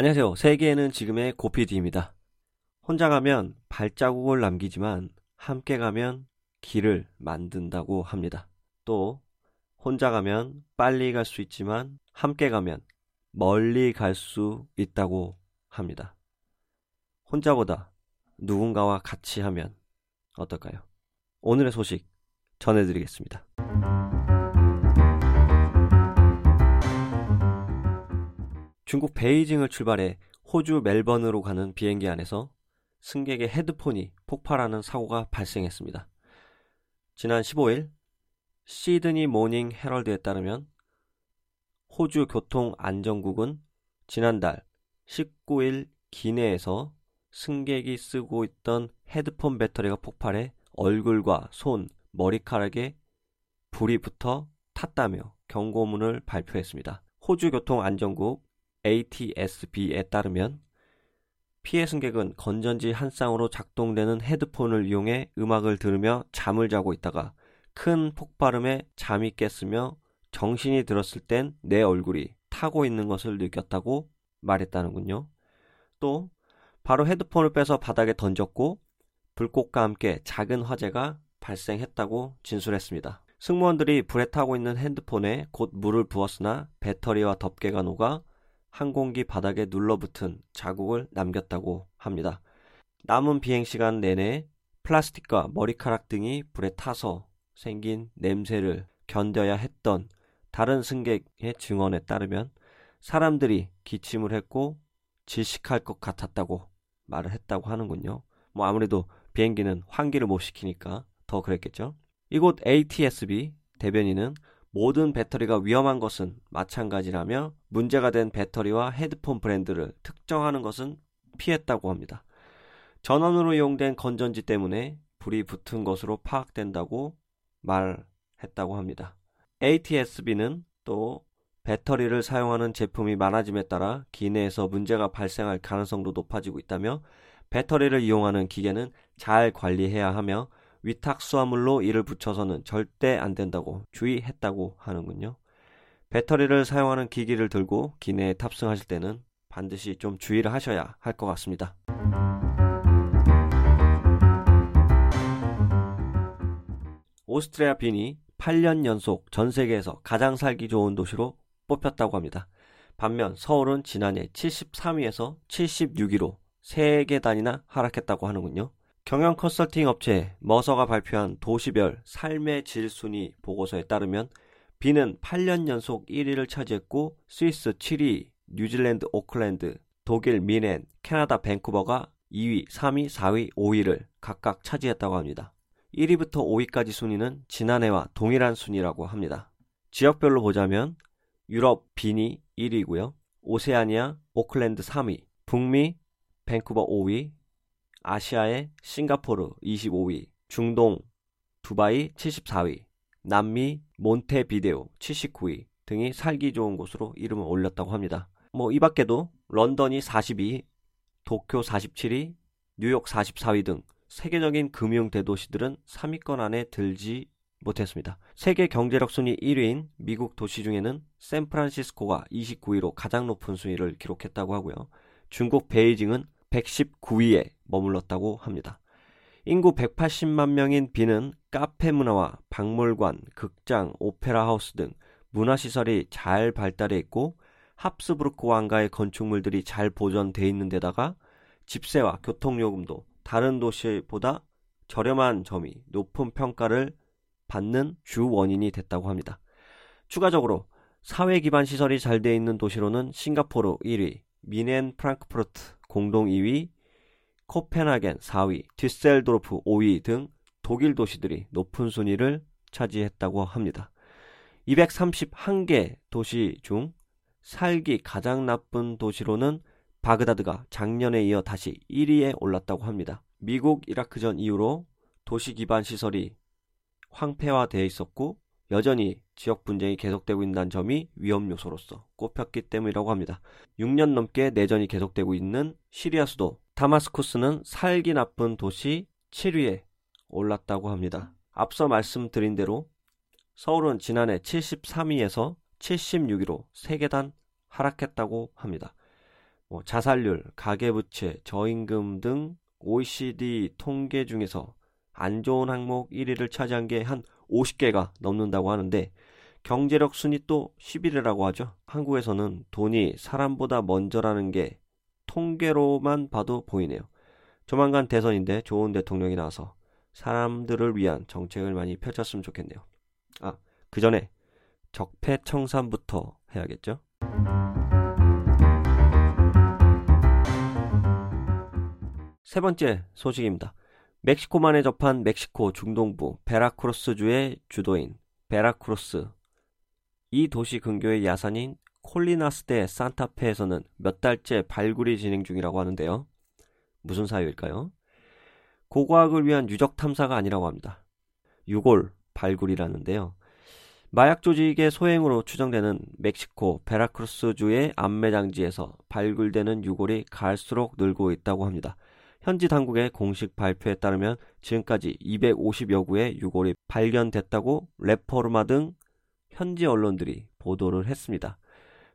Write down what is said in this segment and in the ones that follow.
안녕하세요. 세계에는 지금의 고피디입니다. 혼자 가면 발자국을 남기지만 함께 가면 길을 만든다고 합니다. 또 혼자 가면 빨리 갈 수 있지만 함께 가면 멀리 갈 수 있다고 합니다. 혼자보다 누군가와 같이 하면 어떨까요? 오늘의 소식 전해드리겠습니다. 중국 베이징을 출발해 호주 멜번으로 가는 비행기 안에서 승객의 헤드폰이 폭발하는 사고가 발생했습니다. 지난 15일 시드니 모닝 헤럴드에 따르면 호주 교통안전국은 지난달 19일 기내에서 승객이 쓰고 있던 헤드폰 배터리가 폭발해 얼굴과 손, 머리카락에 불이 붙어 탔다며 경고문을 발표했습니다. 호주 교통안전국 ATSB에 따르면 피해 승객은 건전지 한 쌍으로 작동되는 헤드폰을 이용해 음악을 들으며 잠을 자고 있다가 큰 폭발음에 잠이 깼으며 정신이 들었을 땐 내 얼굴이 타고 있는 것을 느꼈다고 말했다는군요. 또 바로 헤드폰을 빼서 바닥에 던졌고 불꽃과 함께 작은 화재가 발생했다고 진술했습니다. 승무원들이 불에 타고 있는 핸드폰에 곧 물을 부었으나 배터리와 덮개가 녹아 항공기 바닥에 눌러붙은 자국을 남겼다고 합니다. 남은 비행 시간 내내 플라스틱과 머리카락 등이 불에 타서 생긴 냄새를 견뎌야 했던 다른 승객의 증언에 따르면 사람들이 기침을 했고 질식할 것 같았다고 말을 했다고 하는군요. 뭐 아무래도 비행기는 환기를 못 시키니까 더 그랬겠죠. 이곳 ATSB 대변인은 모든 배터리가 위험한 것은 마찬가지라며 문제가 된 배터리와 헤드폰 브랜드를 특정하는 것은 피했다고 합니다. 전원으로 이용된 건전지 때문에 불이 붙은 것으로 파악된다고 말했다고 합니다. ATSB는 또 배터리를 사용하는 제품이 많아짐에 따라 기내에서 문제가 발생할 가능성도 높아지고 있다며 배터리를 이용하는 기계는 잘 관리해야 하며 위탁 수화물로 이를 붙여서는 절대 안 된다고 주의했다고 하는군요. 배터리를 사용하는 기기를 들고 기내에 탑승하실 때는 반드시 좀 주의를 하셔야 할 것 같습니다. 오스트리아 빈이 8년 연속 전 세계에서 가장 살기 좋은 도시로 뽑혔다고 합니다. 반면 서울은 지난해 73위에서 76위로 3계단이나 하락했다고 하는군요. 경영 컨설팅 업체 머서가 발표한 도시별 삶의 질 순위 보고서에 따르면 빈은 8년 연속 1위를 차지했고 스위스 취리히, 뉴질랜드 오클랜드, 독일 뮌헨, 캐나다 밴쿠버가 2위, 3위, 4위, 5위를 각각 차지했다고 합니다. 1위부터 5위까지 순위는 지난해와 동일한 순위라고 합니다. 지역별로 보자면 유럽 빈이 1위고요. 오세아니아 오클랜드 3위, 북미 밴쿠버 5위, 아시아의 싱가포르 25위, 중동 두바이 74위, 남미 몬테비데오 79위 등이 살기 좋은 곳으로 이름을 올렸다고 합니다. 뭐 이 밖에도 런던이 42위, 도쿄 47위, 뉴욕 44위 등 세계적인 금융 대도시들은 3위권 안에 들지 못했습니다. 세계 경제력 순위 1위인 미국 도시 중에는 샌프란시스코가 29위로 가장 높은 순위를 기록했다고 하고요. 중국 베이징은 119위에 머물렀다고 합니다. 인구 180만 명인 비는 카페 문화와 박물관, 극장, 오페라 하우스 등 문화시설이 잘 발달해 있고 합스부르크 왕가의 건축물들이 잘 보존돼 있는 데다가 집세와 교통요금도 다른 도시보다 저렴한 점이 높은 평가를 받는 주 원인이 됐다고 합니다. 추가적으로 사회 기반 시설이 잘 돼 있는 도시로는 싱가포르 1위, 미넨 프랑크푸르트 공동 2위, 코펜하겐 4위, 듀셀도르프 5위 등 독일 도시들이 높은 순위를 차지했다고 합니다. 231개 도시 중 살기 가장 나쁜 도시로는 바그다드가 작년에 이어 다시 1위에 올랐다고 합니다. 미국 이라크전 이후로 도시 기반 시설이 황폐화되어 있었고 여전히 지역 분쟁이 계속되고 있다는 점이 위험 요소로서 꼽혔기 때문이라고 합니다. 6년 넘게 내전이 계속되고 있는 시리아 수도 다마스쿠스는 살기 나쁜 도시 7위에 올랐다고 합니다. 앞서 말씀드린 대로 서울은 지난해 73위에서 76위로 3계단 하락했다고 합니다. 뭐 자살률, 가계부채, 저임금 등 OECD 통계 중에서 안 좋은 항목 1위를 차지한 게 한 50개가 넘는다고 하는데 경제력 순위 또 11위라고 하죠. 한국에서는 돈이 사람보다 먼저라는 게 통계로만 봐도 보이네요. 조만간 대선인데 좋은 대통령이 나와서 사람들을 위한 정책을 많이 펼쳤으면 좋겠네요. 아, 그 전에 적폐청산부터 해야겠죠? 세 번째 소식입니다. 멕시코만에 접한 멕시코 중동부 베라크루스주의 주도인 베라크루스 이 도시 근교의 야산인 콜리나스 데 산타페에서는 몇 달째 발굴이 진행 중이라고 하는데요. 무슨 사유일까요? 고고학을 위한 유적 탐사가 아니라고 합니다. 유골 발굴이라는데요. 마약 조직의 소행으로 추정되는 멕시코 베라크루스주의 암매장지에서 발굴되는 유골이 갈수록 늘고 있다고 합니다. 현지 당국의 공식 발표에 따르면 지금까지 250여 구의 유골이 발견됐다고 레포르마 등 현지 언론들이 보도를 했습니다.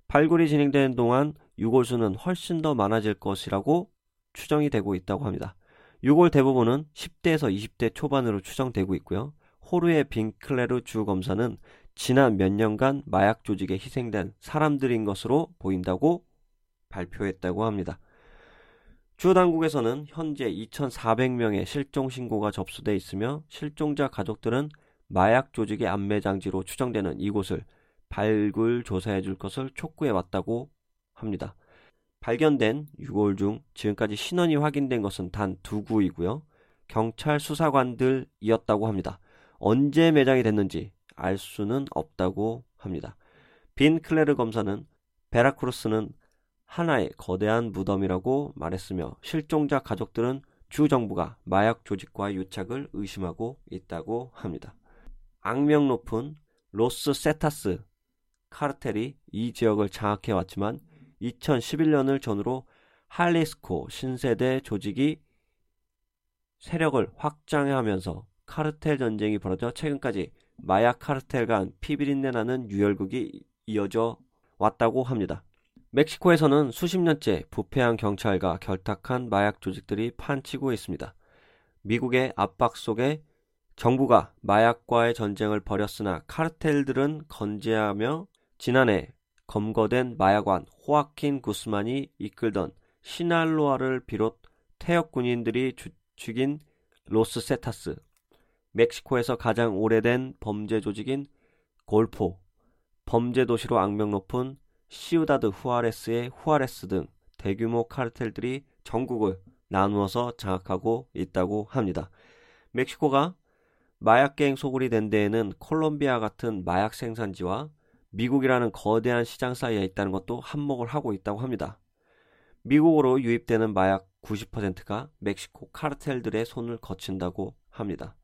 발굴이 진행되는 동안 유골수는 훨씬 더 많아질 것이라고 추정이 되고 있다고 합니다. 유골 대부분은 10대에서 20대 초반으로 추정되고 있고요. 호르의 빈클레르 주 검사는 지난 몇 년간 마약 조직에 희생된 사람들인 것으로 보인다고 발표했다고 합니다. 주 당국에서는 현재 2,400명의 실종 신고가 접수돼 있으며 실종자 가족들은 마약 조직의 안매장지로 추정되는 이곳을 발굴 조사해 줄 것을 촉구해 왔다고 합니다. 발견된 6월 중 지금까지 신원이 확인된 것은 단 두 구이고요. 경찰 수사관들이었다고 합니다. 언제 매장이 됐는지 알 수는 없다고 합니다. 윈클레르 검사는 베라크루스는 하나의 거대한 무덤이라고 말했으며 실종자 가족들은 주 정부가 마약 조직과 유착을 의심하고 있다고 합니다. 악명 높은 로스 세타스 카르텔이 이 지역을 장악해 왔지만 2011년을 전후로 할리스코 신세대 조직이 세력을 확장하면서 카르텔 전쟁이 벌어져 최근까지 마약 카르텔 간 피비린내 나는 유혈극이 이어져 왔다고 합니다. 멕시코에서는 수십 년째 부패한 경찰과 결탁한 마약 조직들이 판치고 있습니다. 미국의 압박 속에 정부가 마약과의 전쟁을 벌였으나 카르텔들은 건재하며 지난해 검거된 마약관 호아킨 구스만이 이끌던 시날로아를 비롯 태역 군인들이 주, 죽인 로스 세타스, 멕시코에서 가장 오래된 범죄 조직인 골포, 범죄 도시로 악명 높은 시우다드 후아레스의 후아레스 등 대규모 카르텔들이 전국을 나누어서 장악하고 있다고 합니다. 멕시코가 마약갱 소굴이 된 데에는 콜롬비아 같은 마약 생산지와 미국이라는 거대한 시장 사이에 있다는 것도 한몫을 하고 있다고 합니다. 미국으로 유입되는 마약 90%가 멕시코 카르텔들의 손을 거친다고 합니다.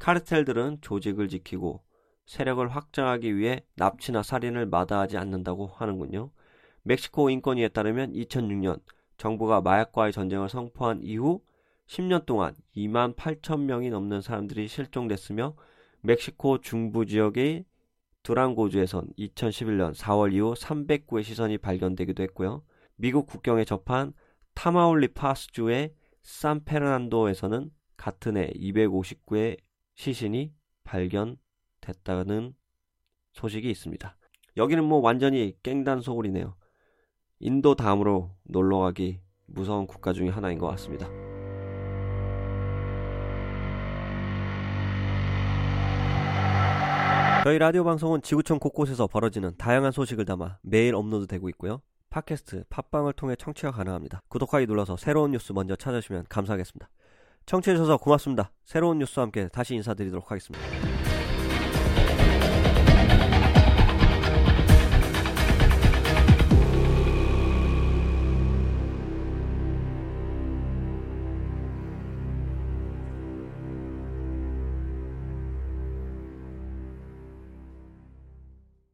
카르텔들은 조직을 지키고 세력을 확장하기 위해 납치나 살인을 마다하지 않는다고 하는군요. 멕시코 인권위에 따르면 2006년 정부가 마약과의 전쟁을 선포한 이후 10년 동안 2만 8천 명이 넘는 사람들이 실종됐으며 멕시코 중부 지역의 두랑고주에선 2011년 4월 이후 309의 시선이 발견되기도 했고요. 미국 국경에 접한 타마올리파스주의 산페르난도에서는 같은 해 259의 시신이 발견됐다는 소식이 있습니다. 여기는 뭐 완전히 깽단 소굴이네요. 인도 다음으로 놀러 가기 무서운 국가 중의 하나인 것 같습니다. 저희 라디오 방송은 지구촌 곳곳에서 벌어지는 다양한 소식을 담아 매일 업로드되고 있고요. 팟캐스트, 팟빵을 통해 청취가 가능합니다. 구독하기 눌러서 새로운 뉴스 먼저 찾아주시면 감사하겠습니다. 청취해주셔서 고맙습니다. 새로운 뉴스와 함께 다시 인사드리도록 하겠습니다.